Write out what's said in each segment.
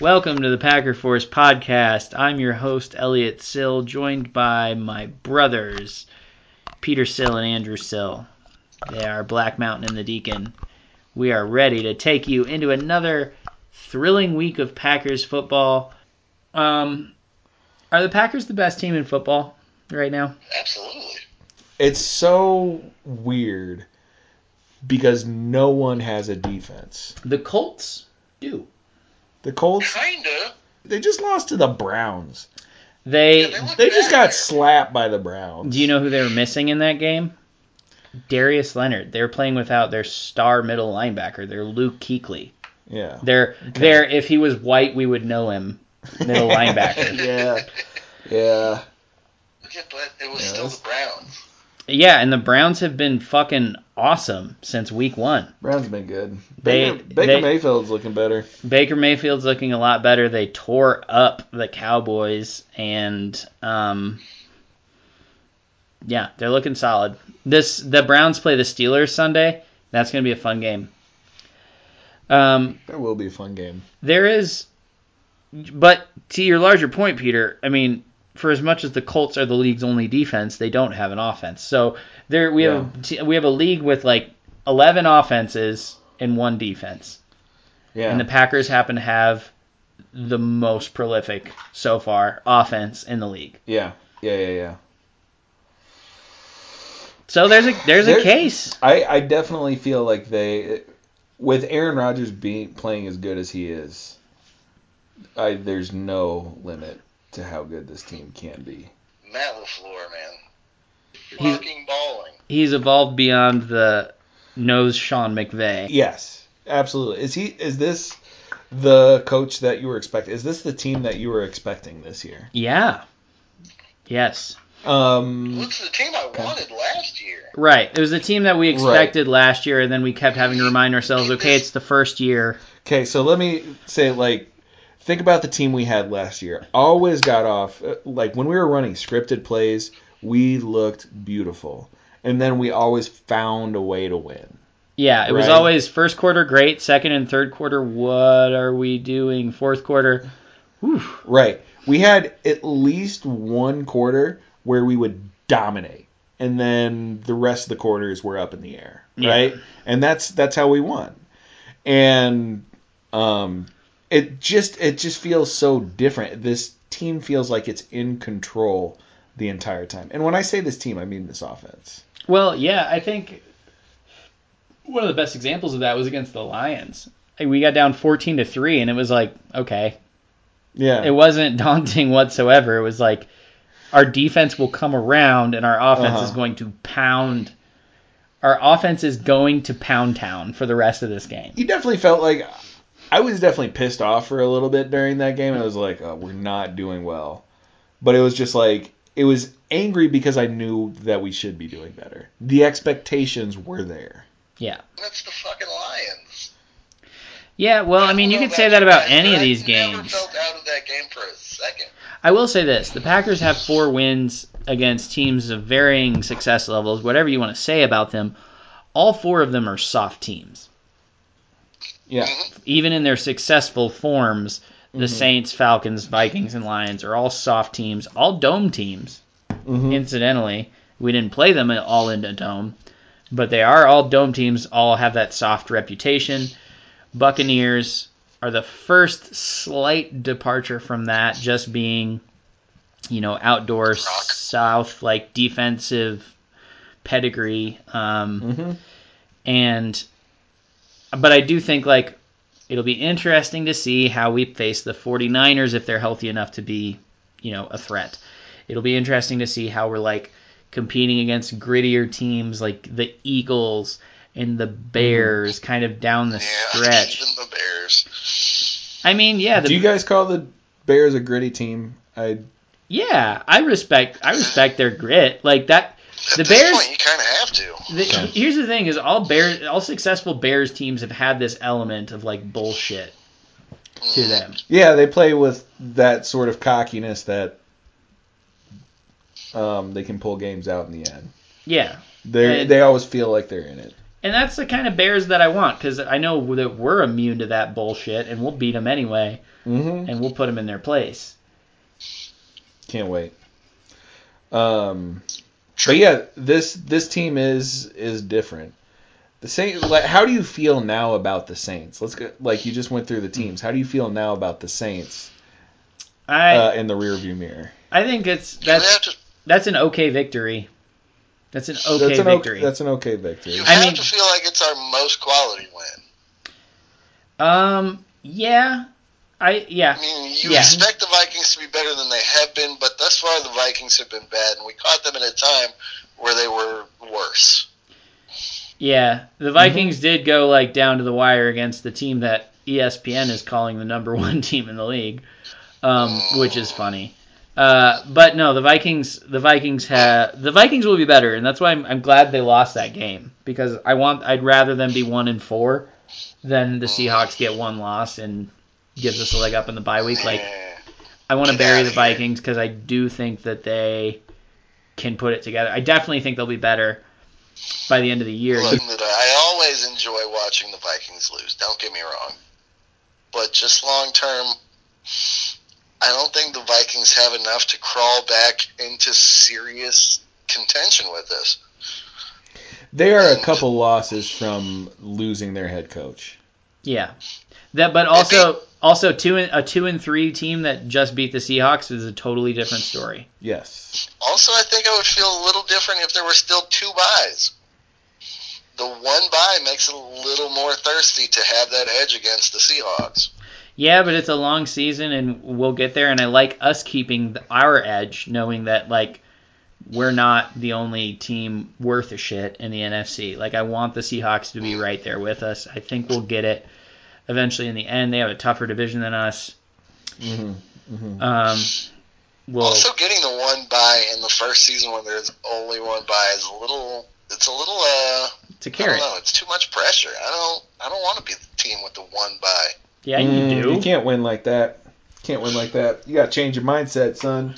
Welcome to the Packer Force podcast. I'm your host, Elliot Sill, joined by my brothers, Peter Sill and Andrew Sill. They are Black Mountain and the Deacon. We are ready to take you into another thrilling week of Packers football. Um, are the Packers the best team in football right now? Absolutely. It's so weird because no one has a defense. The Colts do. The Colts, Kinda. they just lost to the Browns. They. Yeah, they They just got slapped by the Browns. Do you know who they were missing in that game? Darius Leonard. They were playing without their star middle linebacker, their Luke Kuechly. Yeah. They're, they're, if he was white, we would know him. Middle linebacker. yeah. Yeah. Yeah, but it was Yeah, still the Browns. Yeah, and the Browns have been fucking awesome since week one. Browns been good. They- Baker, Baker they- Mayfield's looking better. Baker Mayfield's looking a lot better. They tore up the Cowboys, and um, yeah, they're looking solid. This the Browns play the Steelers Sunday. That's going to be a fun game. Um, That will be a fun game. there is, but to your larger point, Peter. I mean, for as much as the Colts are the league's only defense, they don't have an offense. So there we have a t- we have a league with like eleven offenses and one defense. Yeah. And the Packers happen to have the most prolific so far offense in the league. yeah. Yeah, yeah, yeah. So there's a there's a case. I, I definitely feel like they, with Aaron Rodgers being playing as good as he is, I there's no limit to how good this team can be. Matt LaFleur, man. He's- Fucking balling. He's evolved beyond the nose Sean McVay. Yes, absolutely. Is he? Is this the coach that you were expecting? Is this the team that you were expecting this year? Yeah. Yes. Um, What's the team I wanted last year? Right. It was the team that we expected last year, and then we kept having to remind ourselves, okay, it's the first year. okay, so let me say like. Think about the team we had last year. Always got off uh, like when we were running scripted plays, we looked beautiful, and then we always found a way to win. Yeah, it was always first quarter great, second and third quarter, what are we doing? Fourth quarter, whew. Right. We had at least one quarter where we would dominate, and then the rest of the quarters were up in the air. Yeah. Right. And that's that's how we won. And um, it just it just feels so different. This team feels like it's in control the entire time. And when I say this team, I mean this offense. Well, yeah, I think one of the best examples of that was against the Lions. We got down 14 to 3 and it was like, okay. Yeah. It wasn't daunting whatsoever. It was like our defense will come around and our offense Uh-huh. is going to pound our offense is going to pound town for the rest of this game. you definitely felt like I was definitely pissed off for a little bit during that game. I was like, oh, we're not doing well. But it was just like it was angry because I knew that we should be doing better. The expectations were there. Yeah. That's the fucking Lions. Yeah, well, I mean, you could say that about you any of these I never games. felt out of that game for a second. I will say this: the Packers have four wins against teams of varying success levels. Whatever you want to say about them, all four of them are soft teams. Yeah. Even in their successful forms, the Mhm. Saints, Falcons, Vikings, and Lions are all soft teams, all dome teams. Mhm. Incidentally, we didn't play them all in a dome, but they are all dome teams. All have that soft reputation. Buccaneers are the first slight departure from that, just being, you know, outdoor south like defensive pedigree. Um, Mhm. and but I do think like it'll be interesting to see how we face the 49ers if they're healthy enough to be, you know, a threat. It'll be interesting to see how we're like competing against grittier teams like the Eagles and the mm-hmm. Bears kind of down the Yeah, stretch. even the Bears. I mean, yeah, the, Do you guys call the Bears a gritty team? I yeah, I respect I respect their grit. Like that the At this Bears point, you kind of have to. The, Here's the thing: is all Bears, all successful Bears teams have had this element of like bullshit to them. yeah, they play with that sort of cockiness that um, they can pull games out in the end. Yeah, They they always feel like they're in it. And that's the kind of Bears that I want because I know that we're immune to that bullshit and we'll beat them anyway Mm-hmm. and we'll put them in their place. Can't wait. Um, but yeah, this this team is is different. The Saints. Like, how do you feel now about the Saints? Let's go. Like you just went through the teams. How do you feel now about the Saints I uh, in the rearview mirror? I think it's that's to that's an okay victory. That's an okay that's an victory. Okay, that's an okay victory. you I have mean- to feel like it's our most quality win. um, yeah, I yeah. I mean, you Yeah. expect the Vikings to be better than they have been, but thus far the Vikings have been bad, and we caught them at a time where they were worse. Yeah, the Vikings did go like down to the wire against the team that ESPN is calling the number one team in the league, um, which is funny. Uh, but no, the Vikings, the Vikings have the Vikings will be better, and that's why I'm, I'm glad they lost that game because I want I'd rather them be one and four than the Seahawks get one loss and gives us a leg up in the bye week. Like. I want to bury the. Vikings because I do think that they can put it together. I definitely think they'll be better by the end of the year. Look, uh, I always enjoy watching the Vikings lose. Don't get me wrong, but just long term, I don't think the Vikings have enough to crawl back into serious contention with us. They are a couple losses from losing their head coach. Yeah, that. But also, also two and, a two and three team that just beat the Seahawks is a totally different story. Yes. Also, I think I would feel a little different if there were still two byes. The one bye makes it a little more thirsty to have that edge against the Seahawks. Yeah, but it's a long season, and we'll get there. And I like us keeping the, our edge, knowing that like we're not the only team worth a shit in the NFC. Like I want the Seahawks to be mm. right there with us. I think we'll get it eventually in the end. They have a tougher division than us. hmm hmm Um, we'll Also, getting the one bye in the first season when there's only one bye is a little. It's a little. uh it's a I carrot. don't know. It's too much pressure. I don't. I don't want to be the team with the one bye. Yeah, you Mm, do. You can't win like that. Can't win like that. You got to change your mindset, son.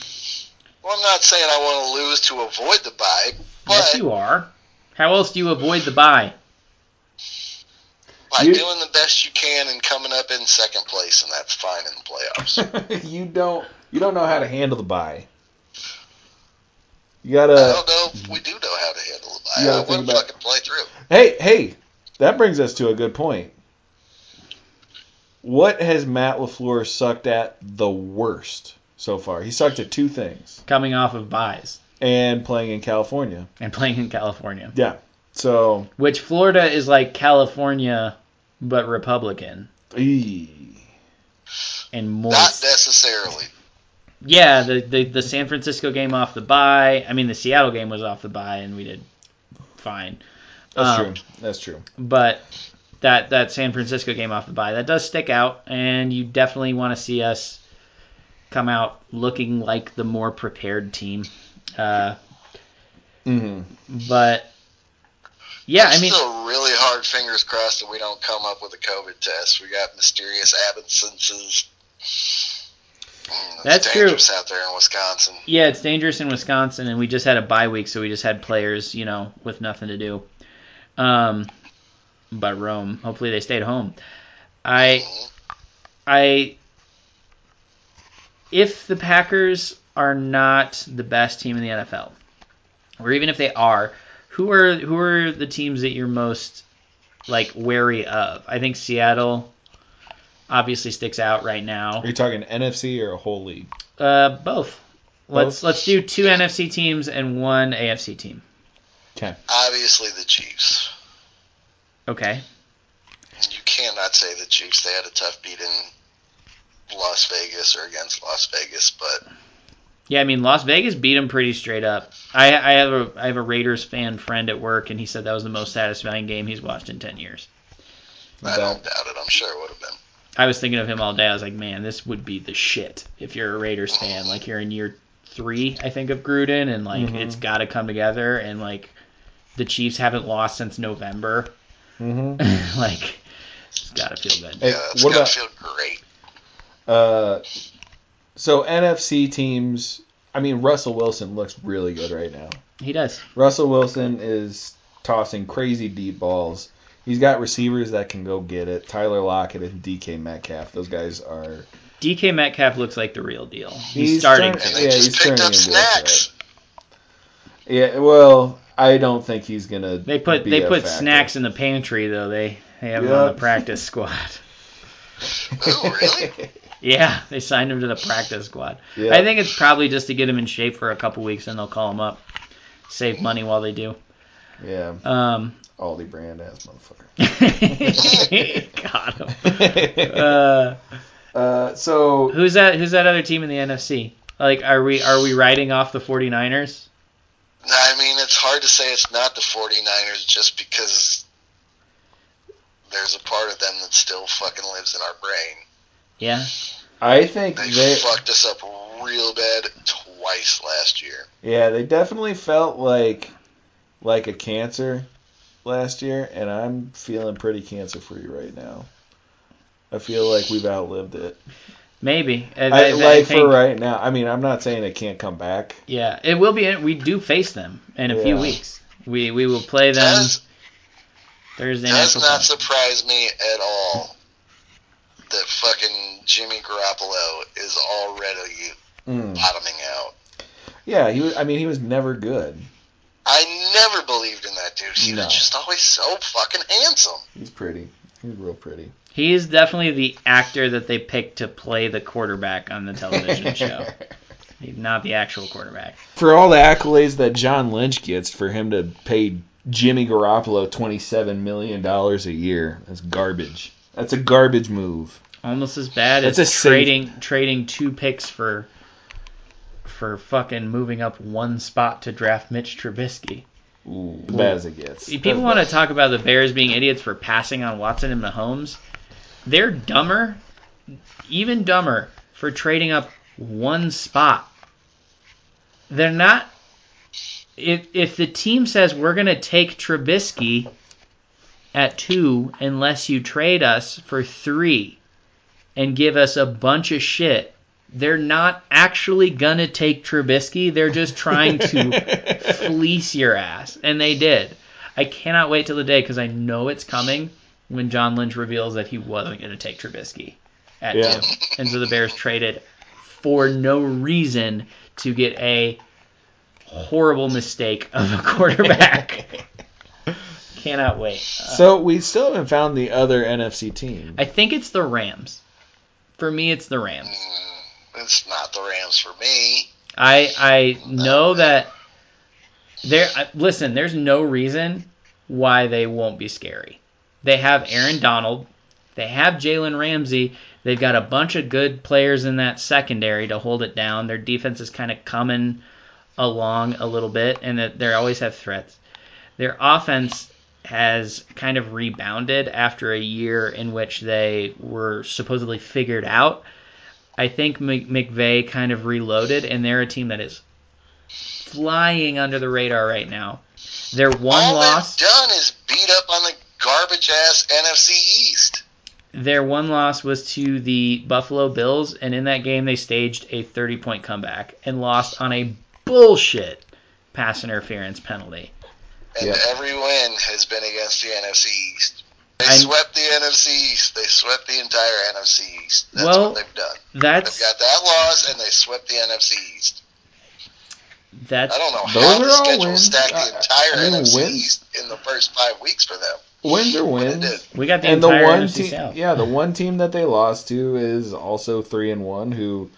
Well, I'm not saying I want to lose to avoid the bye, Yes, you are. How else do you avoid the bye? By You- doing the best you can and coming up in second place, and that's fine in the playoffs. you don't. You don't know how to handle the bye. You gotta. I don't know if we do know how to handle the bye. You gotta I think wouldn't about- fucking play through. Hey, hey, that brings us to a good point. What has Matt LaFleur sucked at the worst so far? He sucked at two things, Coming off of byes and playing in California. and playing in California, Yeah. So, which Florida is like California but Republican ee. and Not necessarily. Yeah, the, the the San Francisco game off the bye. I mean, the Seattle game was off the bye, and we did fine. that's Um, true. That's true. But that that San Francisco game off the bye that does stick out, and you definitely want to see us come out looking like the more prepared team. Uh, hmm but yeah, I mean, still really hard fingers crossed that we don't come up with a COVID test. We got mysterious absences. Mm, That's true. out there in Wisconsin. yeah, it's dangerous in Wisconsin, and we just had a bye week, so we just had players, you know, with nothing to do. Um, but Rome, hopefully they stayed home. I, I, if the Packers are not the best team in the NFL, or even if they are, who are who are the teams that you're most like wary of? I think Seattle obviously sticks out right now. Are you talking NFC or a whole league? Uh, both. Let's Both? let's do two NFC teams and one AFC team. Okay. Obviously, the Chiefs. Okay. You cannot say the Chiefs. They had a tough beat in Las Vegas or against Las Vegas, but Yeah, I mean Las Vegas beat them pretty straight up. I I have a I have a Raiders fan friend at work, and he said that was the most satisfying game he's watched in ten years. I don't doubt it. I'm sure it would have been. I was thinking of him all day. I was like, man, this would be the shit if you're a Raiders fan. Like you're in year three, I think, of Gruden, and like Mhm. it's got to come together. And like the Chiefs haven't lost since November. hmm like it's got to feel good. Hey, yeah, it's what gotta about- feel great. Uh, so NFC teams. I mean, Russell Wilson looks really good right now. He does. Russell Wilson is tossing crazy deep balls. He's got receivers that can go get it. Tyler Lockett and DK Metcalf. Those guys are. DK Metcalf looks like the real deal. He's, He's starting. turning- And to. they Yeah, he's turning into a snacks. Yeah, well, I don't think he's gonna. They put be they a put factor. snacks in the pantry though. They they have him on Yep. the practice squad. Oh, really? Yeah, they signed him to the practice squad. Yeah. I think it's probably just to get him in shape for a couple weeks, and they'll call him up, save money while they do. Yeah, Um, Aldi brand ass motherfucker. got him. Uh, Uh, so who's that? Who's that other team in the NFC? Like, are we are we riding off the 49ers? I mean, it's hard to say it's not the 49ers just because there's a part of them that still fucking lives in our brain. Yeah. I think They, they, fucked us up real bad twice last year. yeah, they definitely felt like like a cancer last year, and I'm feeling pretty cancer free right now. I feel like we've outlived it. Maybe. Uh, I, I, I- I like think- for right now. I mean, I'm not saying it can't come back. Yeah, it will be. We do face them in a few weeks. We we will play them Does, Thursday night does not surprise me at all that fucking Jimmy Garoppolo is already Mm. bottoming out. Yeah, he was. I mean, he was never good. I never believed in that dude. He No. was just always so fucking handsome. He's pretty. He's real pretty. He is definitely the actor that they picked to play the quarterback on the television show. Not the actual quarterback. for all the accolades that John Lynch gets for him to pay Jimmy Garoppolo twenty-seven million dollars a year, that's garbage. That's a garbage move. Almost as bad That's as a safe- trading trading two picks for for fucking moving up one spot to draft Mitch Trubisky. Ooh, bad as it gets. People want to talk about the Bears being idiots for passing on Watson and Mahomes. They're dumber, even dumber, for trading up one spot. They're not. If if the team says we're gonna take Trubisky at two unless you trade us for three and give us a bunch of shit, they're not actually gonna take Trubisky. They're just trying to fleece your ass, and they did. I cannot wait till the day because I know it's coming when John Lynch reveals that he wasn't to take Trubisky at Yeah. two, and so the Bears traded for no reason to get a horrible mistake of a quarterback. cannot wait. Uh, So we still haven't found the other NFC team. I think it's the Rams. For me, it's the Rams. Mm, It's not the Rams for me. I I know that there. Listen, there's no reason why they won't be scary. They have Aaron Donald. They have Jalen Ramsey. They've got a bunch of good players in that secondary to hold it down. Their defense is kind of coming along a little bit, and that they always have threats. Their offense has kind of rebounded after a year in which they were supposedly figured out. I think Mc- McVay kind of reloaded, and they're a team that is flying under the radar right now. Their one All loss, done is beat up on the garbage ass NFC East. their one loss was to the Buffalo Bills, and in that game they staged a 30-point comeback and lost on a bullshit pass interference penalty. And Yep. every win has been against the NFC East. They I'm- swept the NFC East. They swept the entire NFC East. That's Well, what they've done. That's They've got that loss, and they swept the NFC East. that's I don't know Those how are the schedule wins. stacked the entire I mean, NFC wins. East in the first five weeks for them. Wins are wins. we got the and the entire one NFC team, South. yeah, the one team that they lost to is also three and one. Who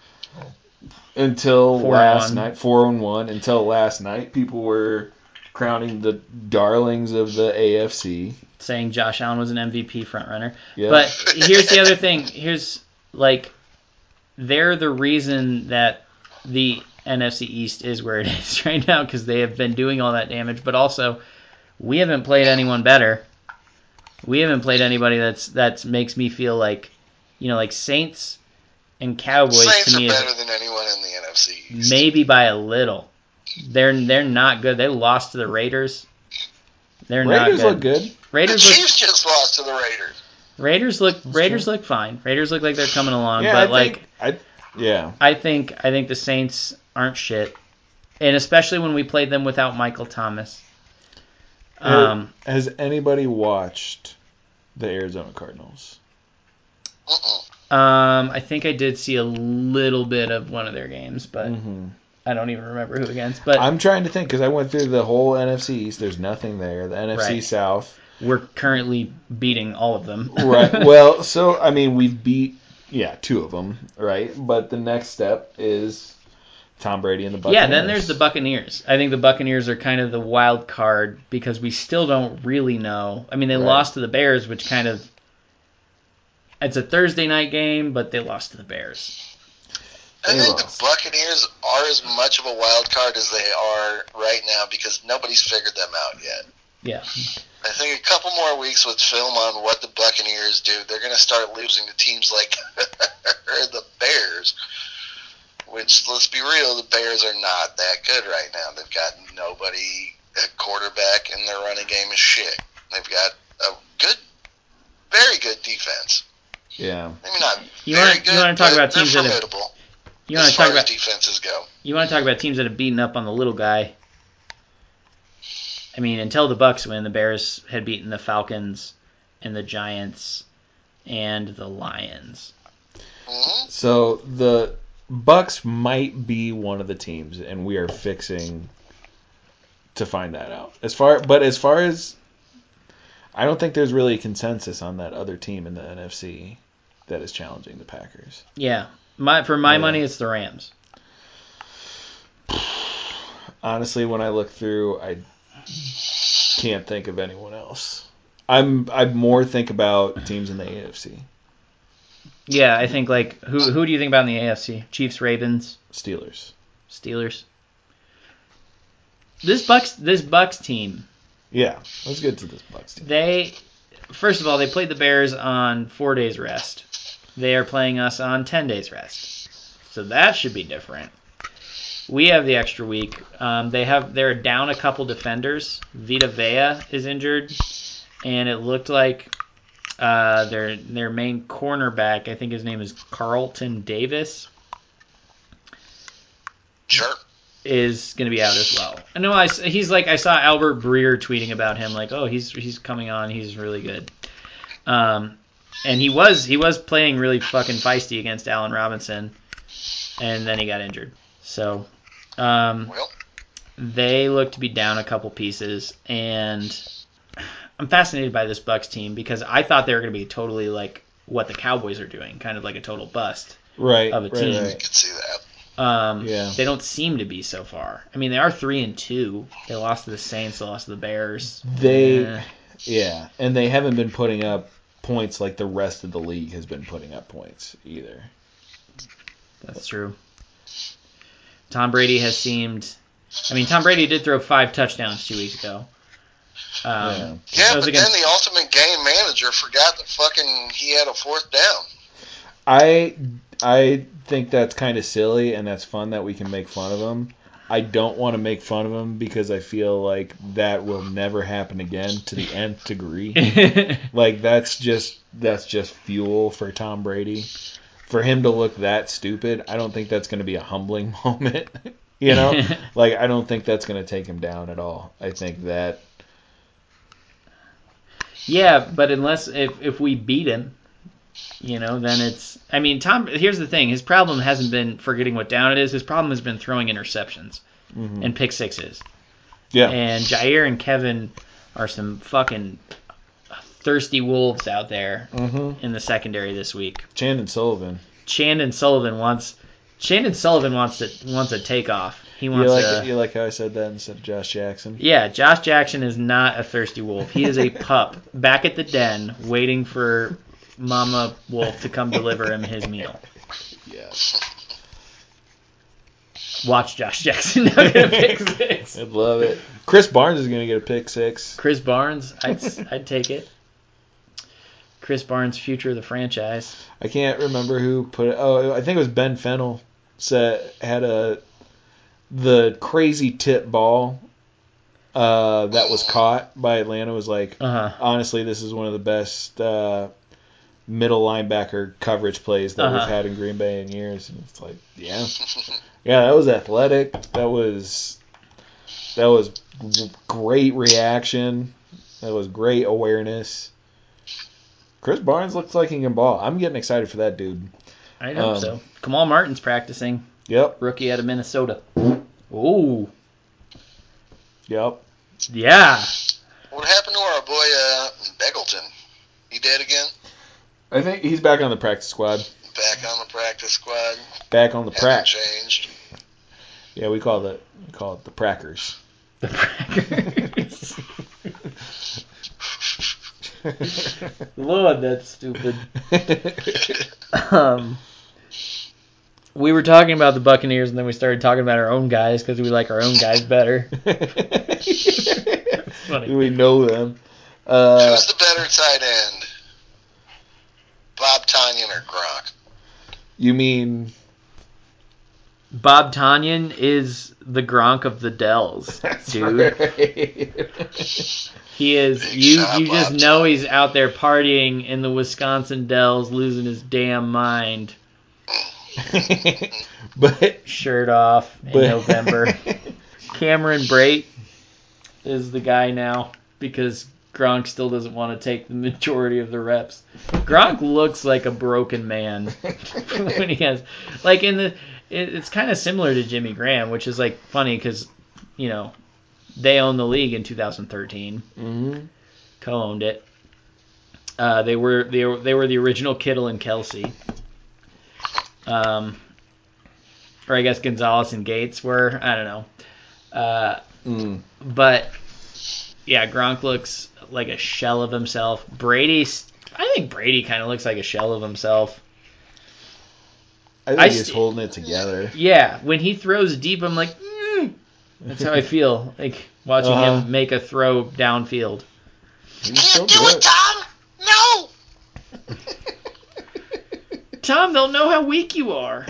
until Four last one. night, four and one. Until last night, people were crowning the darlings of the AFC. saying Josh Allen was an MVP frontrunner. Yeah. But here's the other thing. Here's like they're the reason that the NFC East is where it is right now because they have been doing all that damage. But also, we haven't played anyone better. We haven't played anybody that's that's makes me feel like, you know, like Saints and Cowboys Saints to are me is better than anyone in the NFC East. maybe by a little. They're they're not good. They lost to the Raiders. They're Raiders not look good. The Raiders look Chiefs just lost to the Raiders. Raiders look That's Raiders true. look fine. Raiders look like they're coming along, Yeah, but I like think, I yeah. I think I think the Saints aren't shit. And especially when we played them without Michael Thomas. Um, Has anybody watched the Arizona Cardinals? Um, I think I did see a little bit of one of their games, but Mm-hmm. I don't even remember who against. But I'm trying to think because I went through the whole NFC East. There's nothing there. The NFC Right. South. we're currently beating all of them. Right. Well, so I mean, we've beat yeah two of them, right? But the next step is Tom Brady and the Buccaneers. yeah, then there's the Buccaneers. I think the Buccaneers are kind of the wild card because we still don't really know. I mean, they Right. lost to the Bears, which kind of it's a Thursday night game, but they lost to the Bears. I think lost. the Buccaneers are as much of a wild card as they are right now because nobody's figured them out yet. Yeah. I think a couple more weeks with film on what the Buccaneers do, they're going to start losing to teams like the Bears. Which, let's be real, the Bears are not that good right now. They've got nobody at quarterback, and their running game is shit. They've got a good, very good defense. yeah. Maybe not You very wanna- you good, wanna talk but about they're teams that have- formidable You want as to far talk about as defenses go. you want to talk about teams that have beaten up on the little guy. I mean, until the Bucks win, the Bears had beaten the Falcons and the Giants and the Lions. hmm So the Bucks might be one of the teams, and we are fixing to find that out. As far, but as far as I don't think there's really a consensus on that other team in the NFC that is challenging the Packers. Yeah, my for my Yeah. money, it's the Rams. Honestly, when I look through, I can't think of anyone else. I'm I more think about teams in the AFC. Yeah, I think like who who do you think about in the AFC? Chiefs, Ravens, Steelers. Steelers. This Bucks this Bucks team, Yeah, let's get to this Bucks team. they first of all they played the Bears on four days rest. They are playing us on ten days rest, so that should be different. We have the extra week. Um, they have they're down a couple defenders. Vita Vea is injured, and it looked like uh, their their main cornerback. I think his name is Carlton Davis. Sure. is going to be out as well. I know I, he's like I saw Albert Breer tweeting about him like oh he's he's coming on he's really good. Um, and he was he was playing really fucking feisty against Allen Robinson, and then he got injured. So, um, Well, they look to be down a couple pieces, and I'm fascinated by this Bucks team because I thought they were going to be totally like what the Cowboys are doing, kind of like a total bust. Right. Of a right, team. I right. could see that. Um, Yeah. They don't seem to be so far. I mean, they are three and two. They lost to the Saints. They lost to the Bears. They Eh. Yeah, and they haven't been putting up points like the rest of the league has been putting up points either. That's true. Tom Brady has seemed. I mean, Tom Brady did throw five touchdowns two weeks ago. Um, Yeah, but against- then the ultimate game manager forgot that fucking he had a fourth down. I I think that's kind of silly and that's fun that we can make fun of him. I don't want to make fun of him because I feel like that will never happen again to the nth degree. like that's just that's just fuel for Tom Brady. For him to look that stupid, I don't think that's going to be a humbling moment. you know, like I don't think that's going to take him down at all. I think that yeah, but unless if if we beat him, you know, then it's. I mean, Tom. Here's the thing. His problem hasn't been forgetting what down it is. His problem has been throwing interceptions mhm. and pick sixes. yeah, And Jaire and Kevin are some fucking thirsty wolves out there hmm in the secondary this week. Chandon Sullivan. Chandon Sullivan wants Chandon Sullivan wants to wants a takeoff. He You wants like a you like how I said that instead of Josh Jackson? yeah. Josh Jackson is not a thirsty wolf. He is a pup back at the den waiting for Mama Wolf to come deliver him his meal. Yeah. Watch Josh Jackson now get a pick six. I'd love it. Krys Barnes is going to get a pick six. Krys Barnes, I'd I'd take it. Krys Barnes, future of the franchise. I can't remember who put it. Oh, I think it was Ben Fennell said had a the crazy tip ball uh, that was caught by Atlanta was like Uh huh. honestly this is one of the best uh, middle linebacker coverage plays that Uh-huh. we've had in Green Bay in years. And it's like yeah, yeah, that was athletic. That was That was great reaction. That was great awareness. Krys Barnes looks like he can ball. I'm getting excited for that dude. I hope Um, so. Kamal Martin's practicing. Yep, Rookie out of Minnesota. Ooh. yep. Yeah. What happened to our boy uh, Beggleton? He dead again? I think he's back on the practice squad. Back on the practice squad? Back on the Hasn't prac. changed. Yeah, we call it we call it the prackers. The Packers. Lord, that's stupid. Um, we were talking about the Buccaneers, and then we started talking about our own guys because we like our own guys better. funny. we know them. Uh, Who's the better tight end? Bob Tonyan or Gronk? you mean Bob Tonyan is the Gronk of the Dells, dude. right. He is. Big You shot, you just Bob know Tonyan. he's out there partying in the Wisconsin Dells, losing his damn mind. but Shirt off in but November. Cameron Brate is the guy now because Gronk still doesn't want to take the majority of the reps. Gronk looks like a broken man when he has like in the it, it's kind of similar to Jimmy Graham, which is like funny because you know they owned the league in 2013, Mhm. co-owned it. Uh, they were they were they were the original Kittle and Kelsey. Um, or I guess Gonzalez and Gates were. I don't know. Uh, Mm. but yeah, Gronk looks like a shell of himself. Brady, I think Brady kind of looks like a shell of himself. I think I he's st- holding it together. Yeah, when he throws deep, I'm like, mm. that's how I feel like watching Uh-huh. him make a throw downfield. He's Can't do it, Tom! No! Tom, they'll know how weak you are.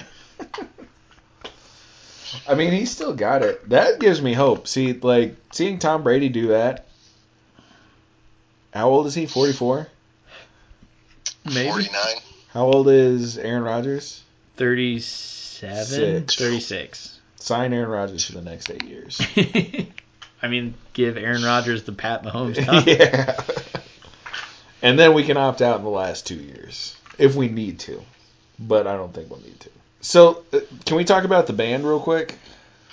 I mean, he's still got it. That gives me hope. See, like seeing Tom Brady do that. How old is he? Forty-four. Maybe 49. How old is Aaron Rodgers? 37, Six. 36. Sign Aaron Rodgers for the next eight years. I mean, give Aaron Rodgers the Pat Mahomes time. yeah. And then we can opt out in the last two years if we need to, but I don't think we'll need to. So, uh, can we talk about the band real quick?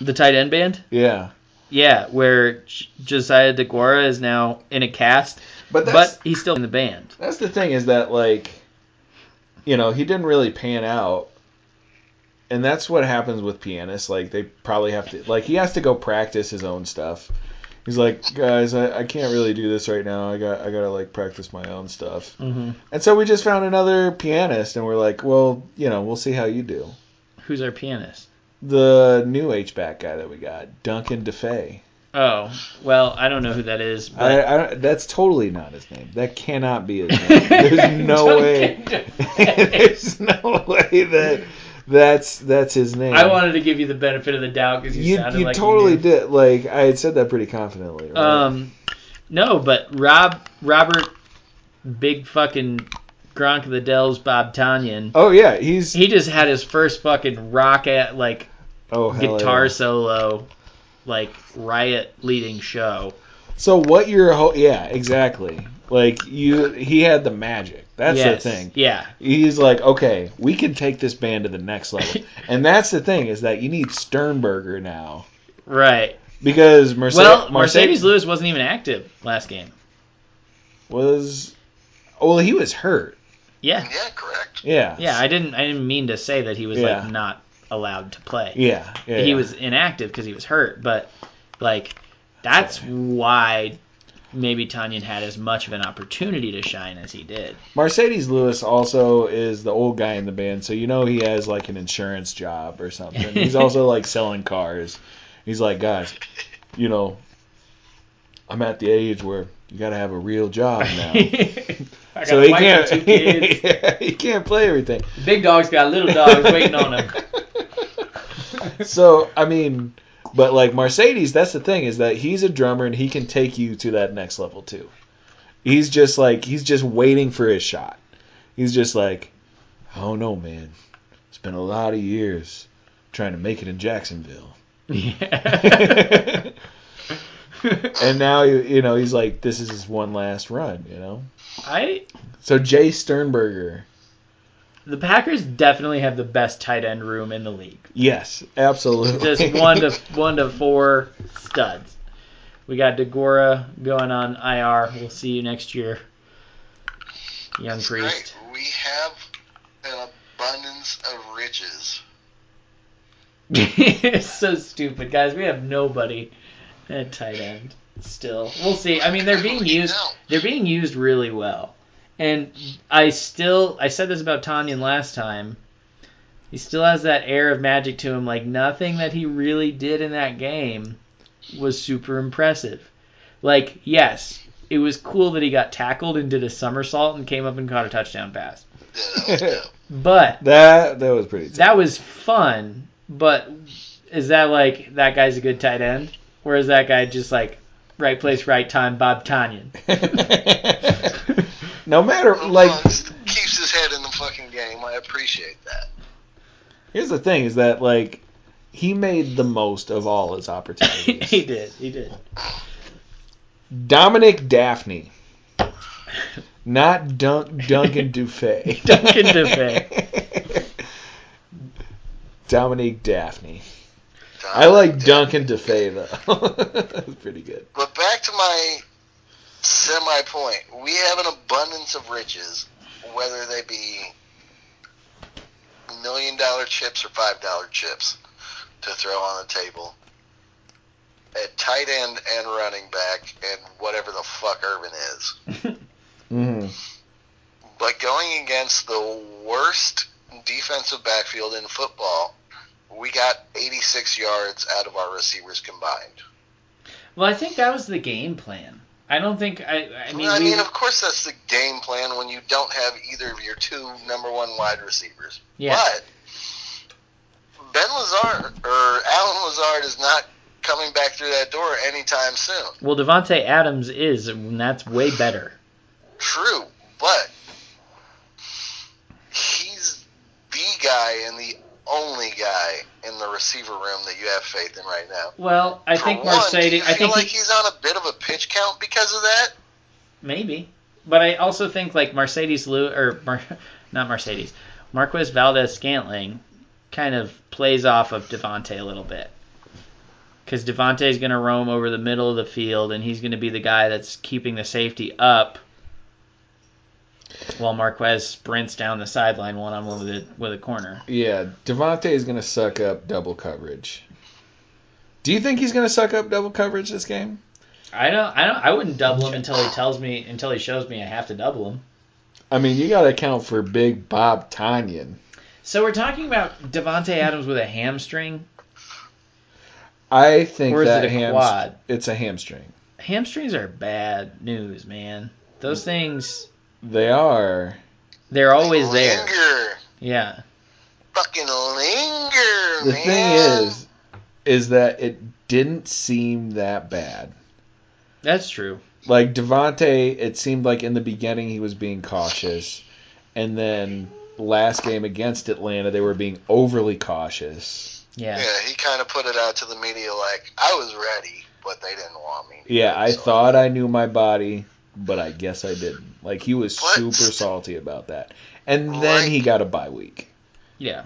The tight end band? Yeah, Yeah, where J- Josiah DeGuara is now in a cast, but that's but he's still in the band. that's the thing is that like, you know, he didn't really pan out, and that's what happens with pianists. Like they probably have to like he has to go practice his own stuff. He's like, guys, I, I can't really do this right now. I got I gotta like practice my own stuff. Mm-hmm. And so we just found another pianist, and we're like, well, you know, we'll see how you do. Who's our pianist? The new H-back guy that we got, Duncan DeFay. Oh, well, I don't know who that is, but I, I, that's totally not his name. That cannot be his name. There's no way. There's no way that that's that's his name. I wanted to give you the benefit of the doubt because you, you sounded you like totally you did. Like I had said that pretty confidently. Right? Um, no, but Rob Robert, big fucking Gronk of the Dells, Bob Tonyan. oh yeah, he's He just had his first fucking rock at like oh guitar yeah. solo, like riot leading show. So what you're ho- yeah exactly like you he had the magic. That's Yes, the thing. Yeah. He's like, okay, we can take this band to the next level. and that's the thing is that you need Sternberger now Right. because Marcedes, well, Marcedes Lewis wasn't even active last game. was well, he was hurt. Yeah. Yeah, correct. Yeah. Yeah, I didn't I didn't mean to say that he was Yeah. like not allowed to play. Yeah. yeah he yeah. was inactive because he was hurt, but like that's why maybe Tonyan had as much of an opportunity to shine as he did. Marcedes Lewis also is the old guy in the band, so you know he has like an insurance job or something. He's also like selling cars. He's like, guys, you know, I'm at the age where you got to have a real job now. I got so a he wife and two kids. can't. yeah, he can't play everything. Big dog's got little dogs waiting on him. So I mean, but like Marcedes, that's the thing is that he's a drummer and he can take you to that next level too. He's just like he's just waiting for his shot. He's just like, I don't know, man. It's been a lot of years trying to make it in Jacksonville. Yeah. and now you you know he's like this is his one last run. You know. I So Jace Sternberger. The Packers definitely have the best tight end room in the league. Yes, absolutely. Just one to one to four studs. We got Deguara going on IR. We'll see you next year, young That's priest. great. We have an abundance of riches. it's so stupid, guys. We have nobody at tight end still. We'll see. I mean, they're being used. They're being used really well, and I still. I said this about Tonyan last time. He still has that air of magic to him. Like nothing that he really did in that game was super impressive. Like yes, it was cool that he got tackled and did a somersault and came up and caught a touchdown pass. Yeah, that was dope. But that that was pretty. that was fun, but is that like that guy's a good tight end, or is that guy just like right place, right time, Bob Tonyan? no matter like Amongst- keeps his head in the fucking game. I appreciate that. here's the thing is that like he made the most of all his opportunities. he did, he did. Dominic Dafney. Not Dunk Duncan Dufay. Duncan Dufay. Dominic Dafney. I like Duncan Dufay though. That's pretty good. But back to my semi point. We have an abundance of riches, whether they be million dollar chips or five dollar chips to throw on the table. At tight end and running back and whatever the fuck Ervin is. hmm But going against the worst defensive backfield in football, we got 86 yards out of our receivers combined. Well, I think that was the game plan. I don't think I. I mean, I we, of course, that's the game plan when you don't have either of your two number one wide receivers. yeah. But Ben Lazard or Allen Lazard is not coming back through that door anytime soon. Well, Davante Adams is, and that's way better. True, but he's the guy in the only guy in the receiver room that you have faith in right now. Well, I For think one, Mercedes. I feel think like he, he's on a bit of a pitch count because of that. maybe, but I also think like Mercedes Lou or Mar, not Mercedes, Marquez Valdes-Scantling kind of plays off of Davante a little bit. Because Davante is going to roam over the middle of the field, and he's going to be the guy that's keeping the safety up, while Marquez sprints down the sideline one on one with a with a corner. Yeah, Davante is gonna suck up double coverage. Do you think he's gonna suck up double coverage this game? I don't. I don't. I wouldn't double him until he tells me until he shows me I have to double him. I mean, you got to account for Big Bob Tonyan. So we're talking about Davante Adams with a hamstring. I think Or is that it a hams- quad? It's a hamstring. Hamstrings are bad news, man. Those things, They are. they're always there. Yeah. fucking linger, The man. thing is, is that it didn't seem that bad. That's true. Like Davante, it seemed like in the beginning he was being cautious, and then last game against Atlanta they were being overly cautious. Yeah. Yeah, he kind of put it out to the media like I was ready, but they didn't want me. Yeah, I So- thought I knew my body, but I guess I didn't. Like he was What? super salty about that. And then he got a bye week. Yeah.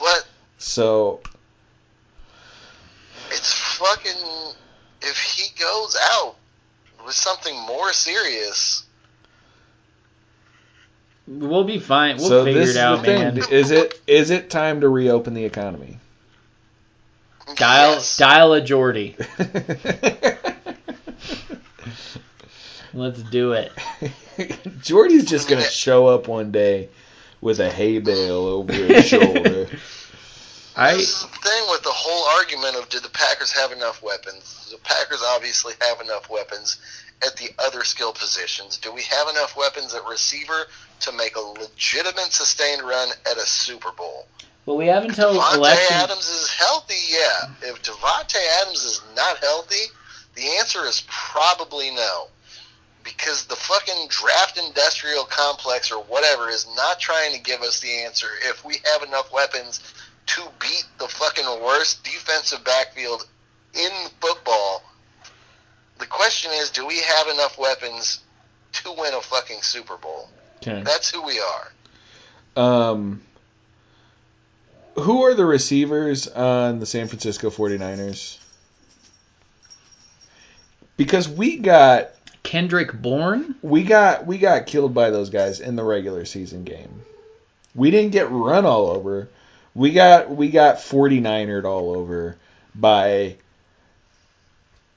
But So it's fucking. If he goes out with something more serious, We'll be fine. We'll so figure this it is out, the man. thing. Is it is it time to reopen the economy? Dial yes. dial a Jordy. Let's do it. Jordy's just gonna show up one day with a hay bale over his shoulder. I This is the thing with the whole argument of did the Packers have enough weapons? The Packers obviously have enough weapons at the other skill positions. Do we have enough weapons at receiver to make a legitimate sustained run at a Super Bowl? well, we have until Davante election. Adams is healthy, yeah. If Davante Adams is not healthy, the answer is probably no. Because the fucking draft industrial complex or whatever is not trying to give us the answer if we have enough weapons to beat the fucking worst defensive backfield in football, the question is, do we have enough weapons to win a fucking Super Bowl? Okay. That's who we are. Um, who are the receivers on the San Francisco 49ers? Because we got Kendrick Bourne. we got we got killed by those guys in the regular season game. We didn't get run all over. We got we got 49ered all over by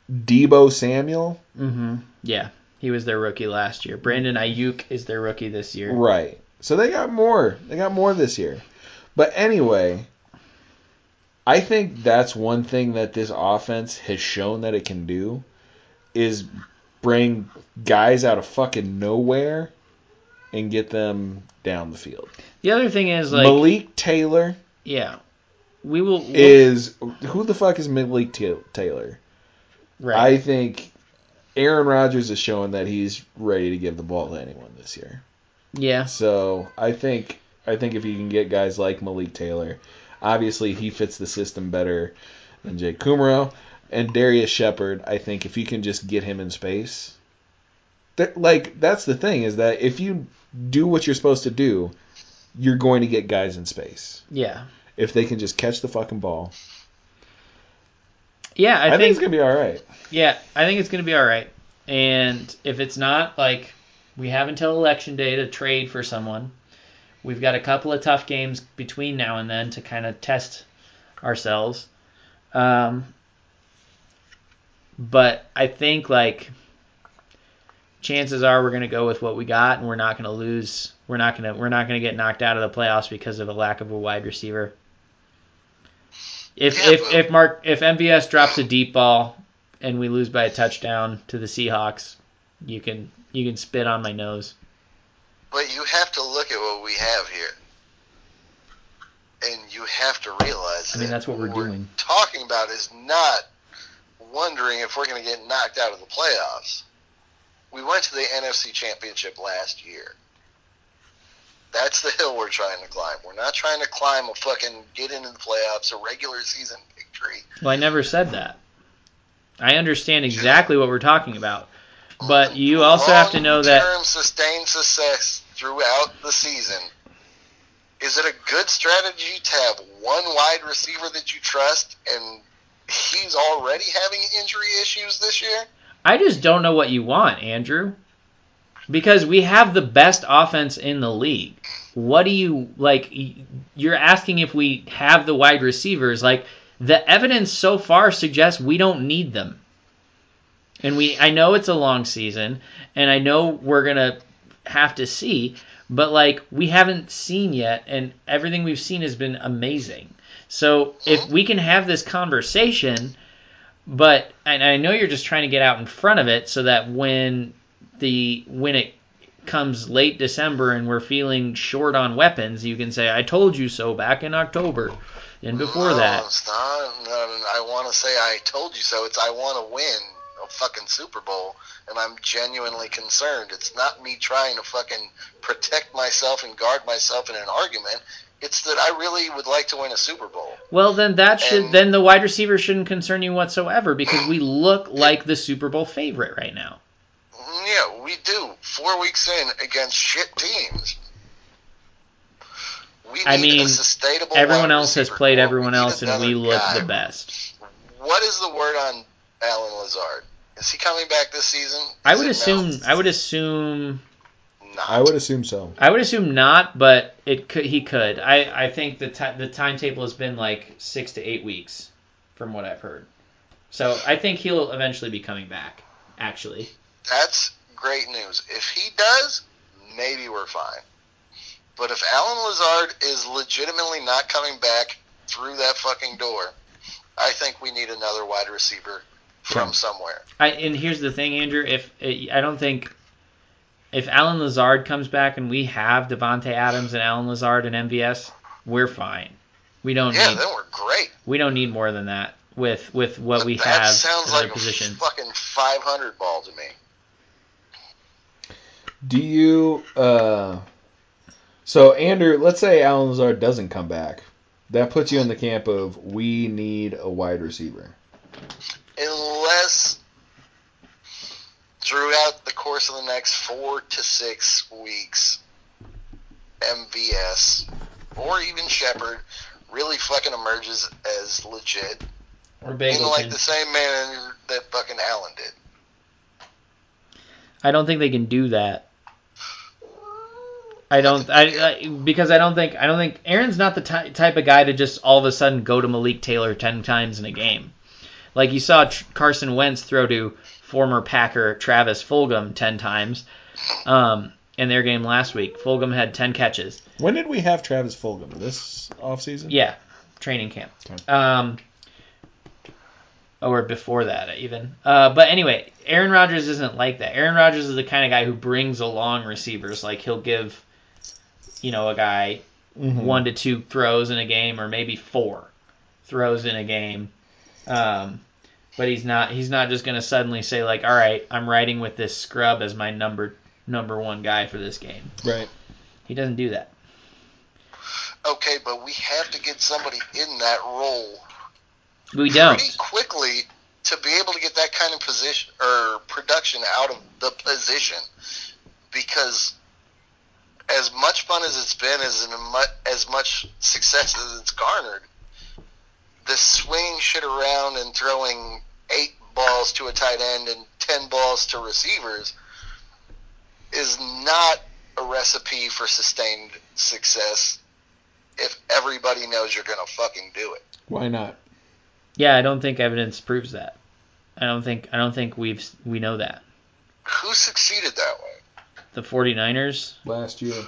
Deebo Samuel. Mm-hmm. Yeah, he was their rookie last year. Brandon Aiyuk is their rookie this year. Right. So they got more. They got more this year. But anyway, I think that's one thing that this offense has shown that it can do is bring guys out of fucking nowhere and get them down the field. The other thing is like, Malik Taylor yeah, we will. we'll- is who the fuck is Malik Taylor? right. I think Aaron Rodgers is showing that he's ready to give the ball to anyone this year. yeah, So I think I think if you can get guys like Malik Taylor, obviously he fits the system better than Jake Kumerow and Darrius Shepherd. I think if you can just get him in space, that like that's the thing is that if you do what you're supposed to do, you're going to get guys in space yeah, if they can just catch the fucking ball. yeah. I, I, think, think, it's gonna be all right. yeah, I think it's gonna be all right. And if it's not, like, we have until election day to trade for someone. We've got a couple of tough games between now and then to kind of test ourselves. Um, but I think like chances are we're going to go with what we got and we're not going to lose. We're not going to we're not going to get knocked out of the playoffs because of a lack of a wide receiver. If Yeah, if if Mark if MVS drops a deep ball and we lose by a touchdown to the Seahawks, you can you can spit on my nose. But you have to look at what we have here. And you have to realize I mean, that that's what we're we're doing. talking about is not wondering if we're going to get knocked out of the playoffs. We went to the NFC Championship last year. That's the hill we're trying to climb. We're not trying to climb a fucking get into the playoffs, a regular season victory. Well, I never said that. I understand exactly what we're talking about. But you also have to know that Long-term sustained success throughout the season. Is it a good strategy to have one wide receiver that you trust and he's already having injury issues this year? I just don't know what you want, Andrew. Because we have the best offense in the league. What do you like you're asking if we have the wide receivers like the evidence so far suggests we don't need them. And we I know it's a long season and I know we're going to have to see, but like we haven't seen yet and everything we've seen has been amazing. So if uh-huh. we can have this conversation but and I know you're just trying to get out in front of it so that when the when it comes late December and we're feeling short on weapons, you can say I told you so back in October and before no, that. It's not, I want to say I told you so. It's I want to win fucking Super Bowl, and I'm genuinely concerned. It's not me trying to fucking protect myself and guard myself in an argument. It's that I really would like to win a Super Bowl. Well, then that should And- then the wide receiver shouldn't concern you whatsoever because we look like the Super Bowl favorite right now. Yeah, we do. Four weeks in against shit teams. I mean, a sustainable Everyone else has played everyone else and we look guy. the best. What is the word on Allen Lazard? Is he coming back this season? I would assume no? I would assume Not. I would assume so. I would assume not, but it could he could. I, I think the ti the timetable has been like six to eight weeks, from what I've heard. So I think he'll eventually be coming back. Actually, That's great news. If he does, maybe we're fine. But if Allen Lazard is legitimately not coming back through that fucking door, I think we need another wide receiver from somewhere. I and here's the thing, Andrew. If I don't think if Allen Lazard comes back and we have Davante Adams and Allen Lazard and MVS, we're fine. We don't Yeah, need then we're great. we don't need more than that with with what But we that have sounds like other a fucking 500 ball to me. Do you uh so Andrew, let's say Allen Lazard doesn't come back. That puts you in the camp of we need a wide receiver. Unless throughout the course of the next four to six weeks, MVS or even Shepherd really fucking emerges as legit Or in like the same manner that fucking Allen did. I don't think they can do that. I don't. I, I because I don't think I don't think Aaron's not the ty- type of guy to just all of a sudden go to Malik Taylor ten times in a game. Like you saw Tr- Carson Wentz throw to former Packer Travis Fulgham ten times um, in their game last week. Fulgham had ten catches. When did we have Travis Fulgham? This offseason? Yeah, training camp. Okay. Um, or before that even. Uh, but anyway, Aaron Rodgers isn't like that. Aaron Rodgers is the kind of guy who brings along receivers. Like he'll give, you know, a guy Mhm. one to two throws in a game, or maybe four throws in a game. Um, but he's not. He's not just going to suddenly say like, "All right, I'm riding with this scrub as my number number one guy for this game." Right. He doesn't do that. Okay, but we have to get somebody in that role We don't. pretty quickly to be able to get that kind of position or production out of the position because as much fun as it's been as mu- as much success as it's garnered the swinging shit around and throwing eight balls to a tight end and ten balls to receivers is not a recipe for sustained success if everybody knows you're gonna fucking do it Why not? Yeah, I don't think evidence proves that. I don't think I don't think we've we know that. who succeeded that way The 49ers, Last year.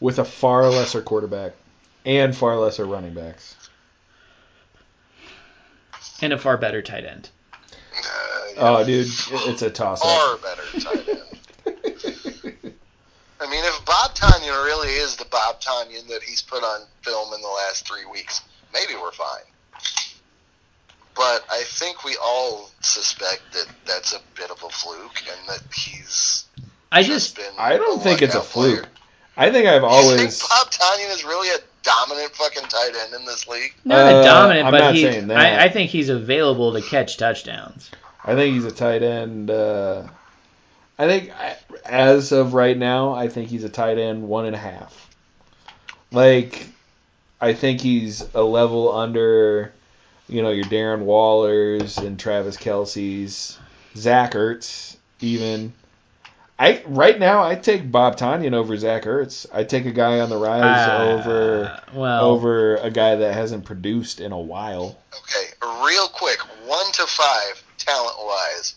With a far lesser quarterback and far lesser running backs. And a far better tight end. Uh, yeah. Oh, dude, it's a toss far better tight end. I mean, if Bob Tonyan really is the Bob Tonyan that he's put on film in the last three weeks, maybe we're fine. But I think we all suspect that that's a bit of a fluke and that he's I just just been. I don't think it's a lockout player. fluke. I think I've You always. think Bob Tonyan is really a dominant fucking tight end in this league? not Uh, a dominant, I'm but not he. saying that. I, I think he's available to catch touchdowns. I think he's a tight end. Uh, I think I- as of right now, I think he's a tight end one and a half. Like, I think he's a level under, you know, your Darren Wallers and Travis Kelce's, Zach Ertz, even. I right now I take Bob Tonyan over Zach Ertz. I take a guy on the rise Uh, over well, over a guy that hasn't produced in a while. Okay, real quick, one to five, talent wise,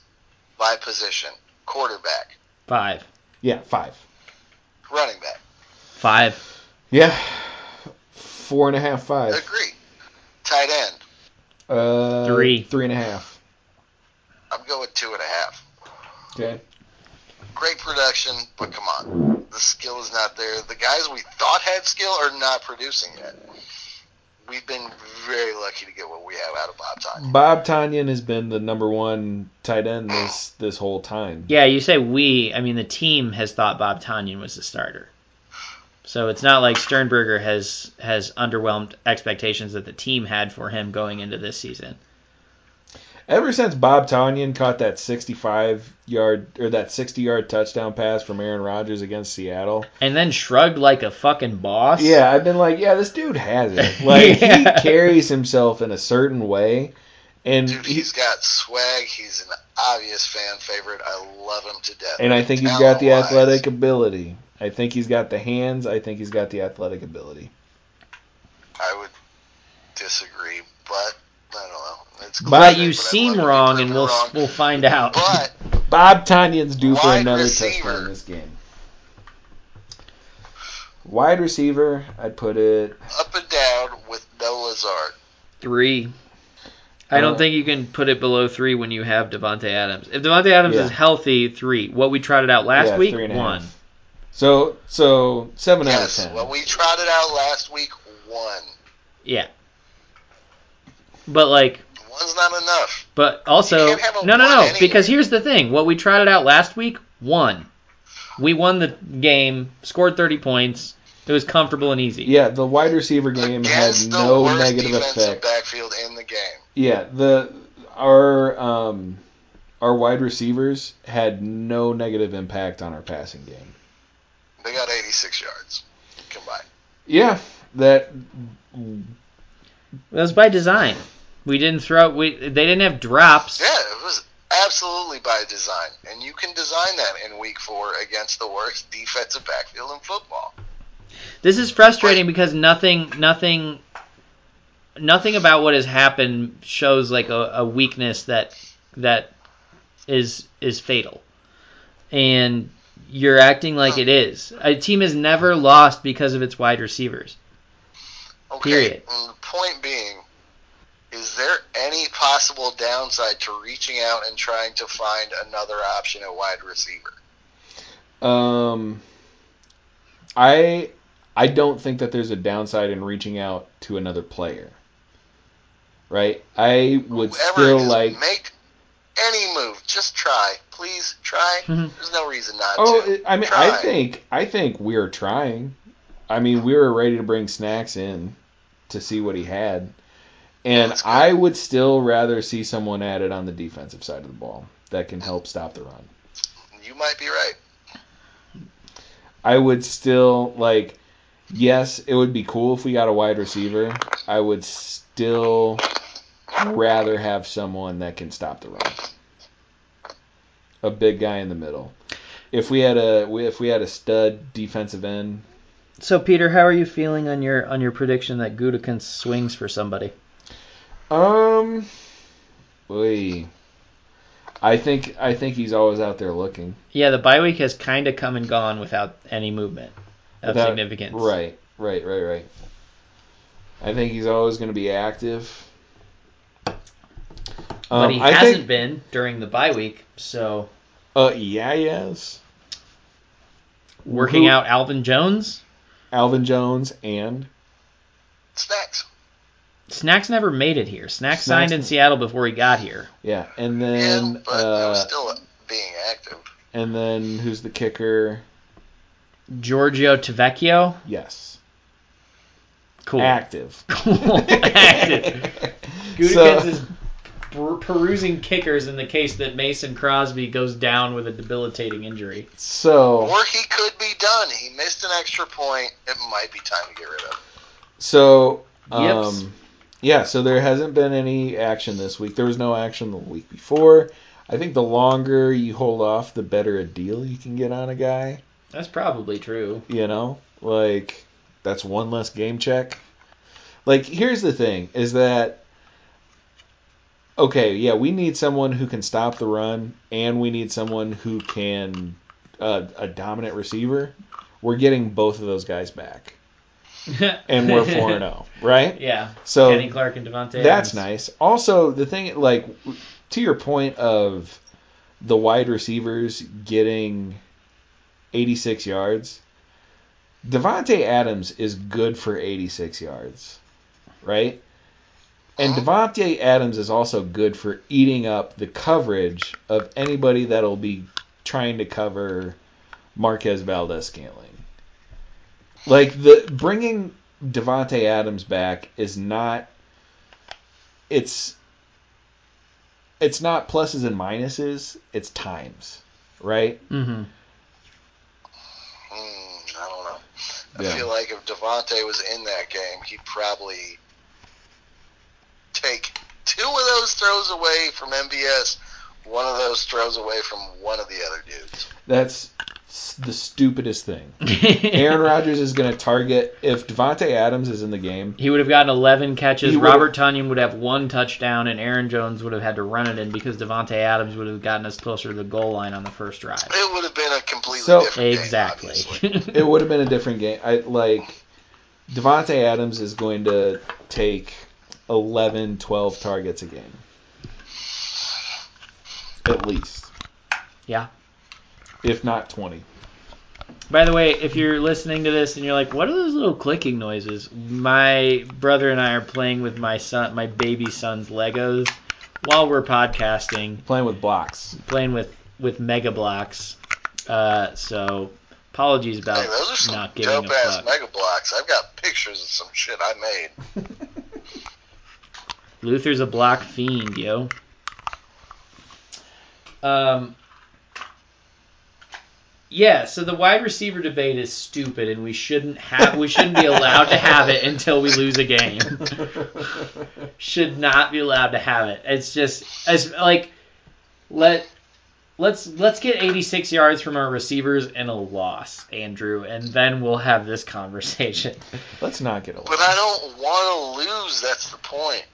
by position. Quarterback, five, Yeah, five. running back. five. Yeah, four and a half, five. Agree. Tight end, Uh, Three. three and a half. I'm going two and a half. Okay. Great production, but come on. The skill is not there. The guys we thought had skill are not producing yet. We've been very lucky to get what we have out of Bob Tonyan. Bob Tonyan has been the number one tight end this this whole time. Yeah, you say we. I mean, the team has thought Bob Tonyan was the starter. So it's not like Sternberger has has underwhelmed expectations that the team had for him going into this season. Ever since Bob Tonyan caught that 65 yard or that 60 yard touchdown pass from Aaron Rodgers against Seattle, And then shrugged like a fucking boss. yeah, I've been like, yeah, this dude has it. Like Yeah. he carries himself in a certain way, and Dude, he, he's got swag. He's an obvious fan favorite. I love him to death. and I think he's got the athletic ability. I think he's got the hands. I think he's got the athletic ability. I would disagree, but I don't know. It's But But you seem love to be wrong, and we'll wrong. we'll find out. But Bob Tonyan's due for Wide another receiver. touchdown this game. Wide receiver, I'd put it. up and down with no Lazard. Three. I don't Uh, think you can put it below three when you have Davante Adams. If Davante Adams Yeah. is healthy, three. What we trotted out last yeah, week, three and a half. one. So so seven Yes, out of ten. what we trotted out last week, one. Yeah. But like, One's not enough. but also You can't have a no, no, no. anyway. Because here's the thing: what we trotted out last week, one. We won the game, scored 30 points. It was comfortable and easy. yeah, the wide receiver game had Against the no worst negative defensive effect. backfield in the game. Yeah, the our um our wide receivers had no negative impact on our passing game. They got 86 yards combined. Yeah, that That was by design. We didn't throw. We they didn't have drops. Yeah, it was absolutely by design, and you can design that in Week Four against the worst defensive backfield in football. This is frustrating because nothing, nothing, nothing about what has happened shows like a, a weakness that that is is fatal, and you're acting like it is. A team has never lost because of its wide receivers. Okay, Period. and the point being, is there any possible downside to reaching out and trying to find another option at wide receiver? um I I don't think that there's a downside in reaching out to another player. Right? I would Whoever still like make any move. Just try, please try. Mhm. There's no reason not Oh, to. I mean, I think I think we are trying. I mean, we were ready to bring Snacks in to see what he had, and I would still rather see someone added on the defensive side of the ball that can help stop the run. You might be right. I would still like. Yes, it would be cool if we got a wide receiver. I would still rather have someone that can stop the run. A big guy in the middle. If we had a if we had a stud defensive end, So Peter, how are you feeling on your on your prediction that Gutekunst swings for somebody? Um, boy, I think I think he's always out there looking. Yeah, the bye week has kind of come and gone without any movement of Without- significance. Right, right, right, right. I think he's always going to be active. But he Um, I hasn't think, been during the bye week, so Uh, yeah, yes. working Who- out Alvin Jones. Alvin Jones and Snacks. Snacks never made it here. Snacks, Snacks- signed in Seattle before he got here. yeah, and Yeah, then but it was uh, still being active. and then who's the kicker? Giorgio Tavecchio. Yes, Cool. active. Cool. Active. Gutekunst So- is perusing kickers in the case that Mason Crosby goes down with a debilitating injury. So Or he could be done. He missed an extra point. It might be time to get rid of him. So, Yips. um, yeah, so there hasn't been any action this week. There was no action the week before. I think the longer you hold off, the better a deal you can get on a guy. That's probably true. You know, like that's one less game check. Like, here's the thing: is that okay? Yeah, we need someone who can stop the run, and we need someone who can uh, a dominant receiver. We're getting both of those guys back, and we're four and zero, right? Yeah. So Kenny Clark and Davante. that's Adams. nice. Also, the thing, like, to your point of the wide receivers getting 86 yards, Davante Adams is good for 86 yards, right? And Davante Adams is also good for eating up the coverage of anybody that'll be trying to cover Marquez Valdes-Scantling. Like the bringing Davante Adams back is not it's it's not pluses and minuses, it's times, right? Mm-hmm. Hmm, I don't know. I Yeah. feel like if Davante was in that game, he'd probably take two of those throws away from MVS, one of those throws away from one of the other dudes. That's s- the stupidest thing. Aaron Rodgers is going to target if Davante Adams is in the game. He would have gotten 11 catches. Robert Tonyan would have one touchdown, and Aaron Jones would have had to run it in because Davante Adams would have gotten us closer to the goal line on the first drive. It would have been a completely So- different game. Exactly. It would have been a different game. I like Davante Adams is going to take 11, 12 targets a game. At least, yeah. If not 20. By the way, if you're listening to this and you're like, "What are those little clicking noises?" My brother and I are playing with my son, my baby son's Legos, while we're podcasting, Playing with blocks. playing with with Mega Blocks. Uh, so apologies about Hey, those are some not giving dope a ass fuck. mega blocks. I've got pictures of some shit I made. Luther's a block fiend, yo. Um, yeah, so the wide receiver debate is stupid, and we shouldn't have we shouldn't be allowed to have it until we lose a game. Should not be allowed to have it. It's just as like let let's let's get 86 yards from our receivers and a loss, Andrew, and then we'll have this conversation. Let's not get a But I don't want to lose. That's the point.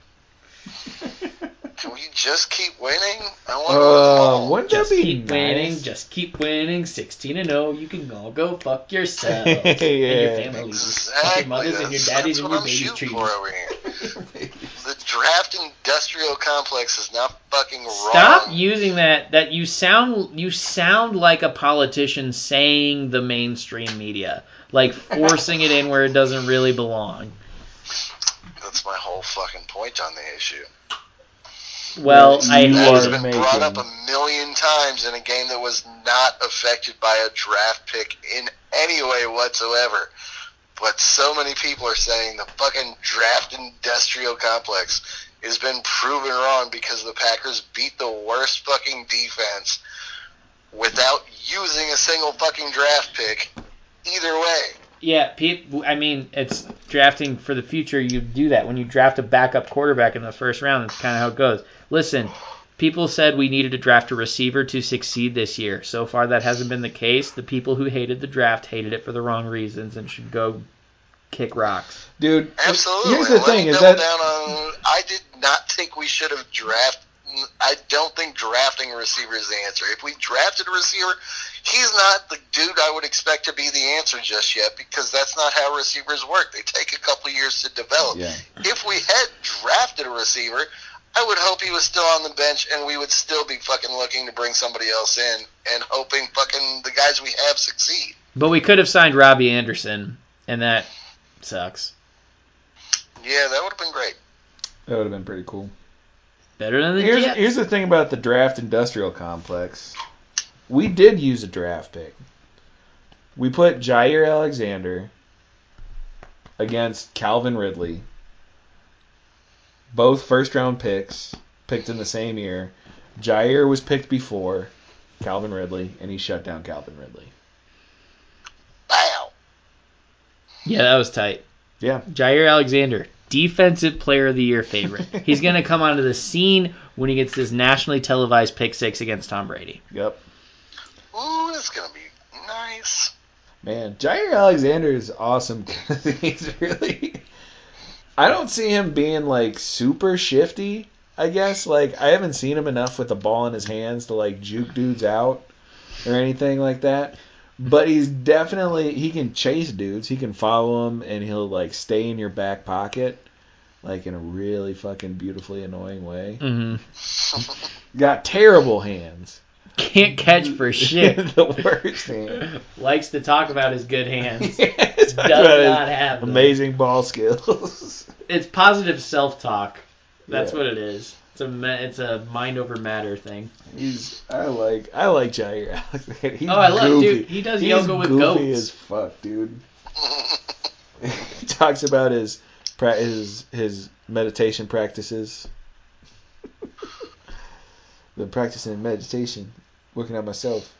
Can we just keep winning? I want to win Uh, all. wouldn't that Just be keep winning, just keep winning. 16 and 0, you can all go fuck yourselves Yeah. and your families, Exactly. your mothers and your That's- daddies and what your I'm baby shooting trees. for over here. The draft industrial complex is not fucking wrong. Stop using that. That you sound you sound like a politician saying the mainstream media, like forcing it in where it doesn't really belong. That's my whole fucking point on the issue. Well, Yeah, I you That has been making- brought up a million times in a game that was not affected by a draft pick in any way whatsoever. But so many people are saying the fucking draft industrial complex has been proven wrong because the Packers beat the worst fucking defense without using a single fucking draft pick. Either way. Yeah, peop I mean, it's drafting for the future. You do that when you draft a backup quarterback in the first round. That's kind of how it goes. Listen, people said we needed to draft a receiver to succeed this year. So far, that hasn't been the case. The people who hated the draft hated it for the wrong reasons and should go kick rocks. Dude, Absolutely. here's the Let thing is that down on. I did not think we should have drafted. I don't think drafting a receiver is the answer. If we drafted a receiver, he's not the dude I would expect to be the answer just yet because that's not how receivers work. They take a couple years to develop. Yeah. If we had drafted a receiver, I would hope he was still on the bench and we would still be fucking looking to bring somebody else in and hoping fucking the guys we have succeed. But we could have signed Robbie Anderson, and that sucks. Yeah, that would have been great. that would have been pretty cool. Better than the Here's Jets. here's the thing about the draft industrial complex. We did use a draft pick. We put Jaire Alexander against Calvin Ridley. Both first round picks, picked in the same year. Jaire was picked before Calvin Ridley, and he shut down Calvin Ridley. Wow. yeah, that was tight. Yeah. Jaire Alexander, defensive player of the year favorite. He's going to come onto the scene when he gets this nationally televised pick six against Tom Brady. Yep. Ooh, that's gonna be nice. Man, Jaire Alexander is awesome. He's really. I don't see him being like super shifty. I guess like I haven't seen him enough with the ball in his hands to like juke dudes out or anything like that. But he's definitely he can chase dudes. He can follow them and he'll like stay in your back pocket, like in a really fucking beautifully annoying way. Mm-hmm. Got terrible hands. Can't catch for shit. the worst hand. Likes to talk about his good hands. Does Does not have them. amazing ball skills. It's positive self-talk. That's Yeah. what it is. It's a it's a mind over matter thing. He's I like I like Jaire Alexander. He's Oh, I love goofy. dude. He does He's yoga with goofy goats. as fuck, dude. he talks about his his his meditation practices. Been practicing meditation, working on myself.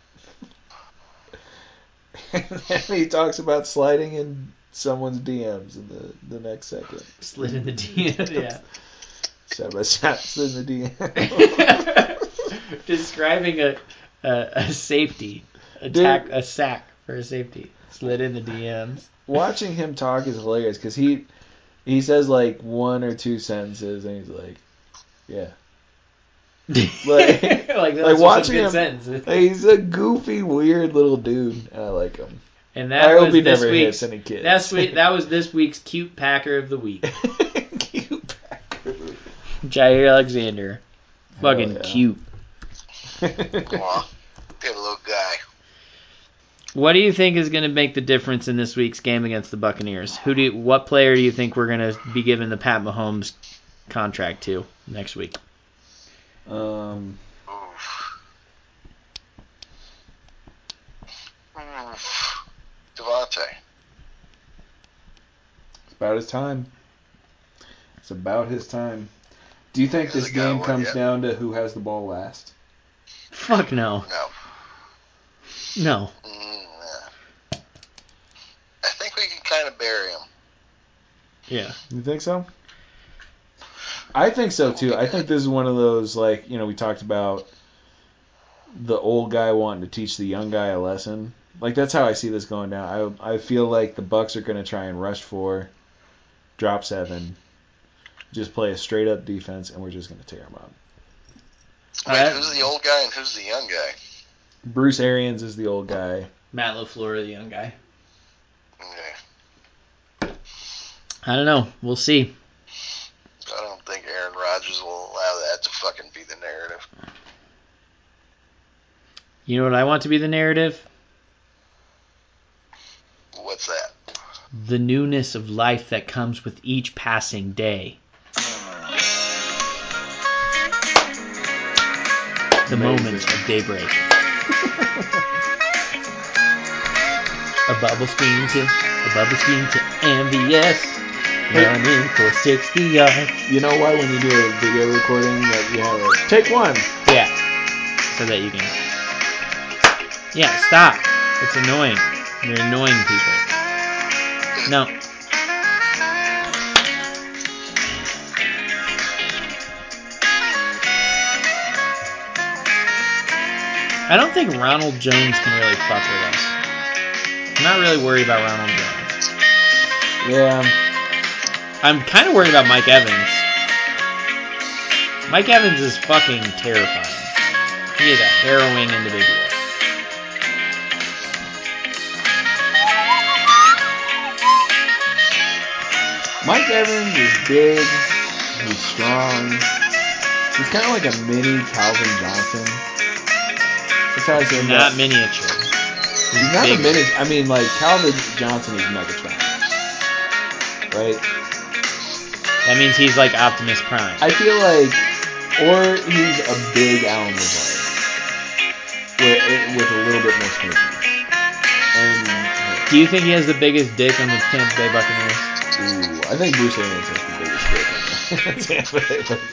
and then he talks about sliding in someone's DMs in the, the next second. Slid in the DMs, Yeah. Side by side in the DM. Describing a, a a safety attack a sack for a safety. Slid in the DMs. watching him talk is hilarious because he he says like one or two sentences and he's like, yeah, like, Like- like, that's like watching watching good him- sentences. Like, he's a goofy, weird little dude. and I like him. And that I was hope he this never week's. hits any kids. That's we, that was this week's cute Packer of the week. cute. Packer. Jaire Alexander, fucking yeah. cute. Aw, good little guy. What do you think is going to make the difference in this week's game against the Buccaneers? Who do you, what player do you think we're going to be giving the Pat Mahomes contract to next week? Um, Oof. Oof. Davante. it's about his time. It's about his time. Do you think this game one comes yet. down to who has the ball last? Fuck no. No. No. Mm, nah. I think we can kind of bury him. Yeah. You think so? I think so too. I think this is one of those like you know we talked about the old guy wanting to teach the young guy a lesson. Like that's how I see this going down. I I feel like the Bucks are going to try and rush four, drop seven, just play a straight up defense, and we're just going to tear them up. Wait, I- who's the old guy and who's the young guy? Bruce Arians is the old guy. Matt LaFleur, the young guy. Okay. I don't know. We'll see. I don't think Aaron Rodgers will allow that to fucking be the narrative. You know what I want to be the narrative? What's that? The newness of life that comes with each passing day. The Amazing. moments of daybreak. a bubble screen to a bubble screen to MVS. Running for 60 yards. You know why when you do a video recording that you have a take one. Yeah. So that you can. Yeah, stop. It's annoying. You're annoying people. No. I don't think Ronald Jones can really fuck with us. I'm not really worried about Ronald Jones. Yeah. I'm kind of worried about Mike Evans. Mike Evans is fucking terrifying. He is a harrowing individual. Mike Evans is big. He's strong. He's kind of like a mini Calvin Johnson. That's how I say Not that. miniature. He's not a bigger. mini. I mean, like Calvin Johnson is Megatron, right? That means he's like Optimus Prime. I feel like, or he's a big Allen Lazard, with, with a little bit more smoothness. And Do you think he has the biggest dick on the Tampa Bay Buccaneers? ooh, I think Bruce Arians has the biggest dick. on the Tampa Bay Buccaneers.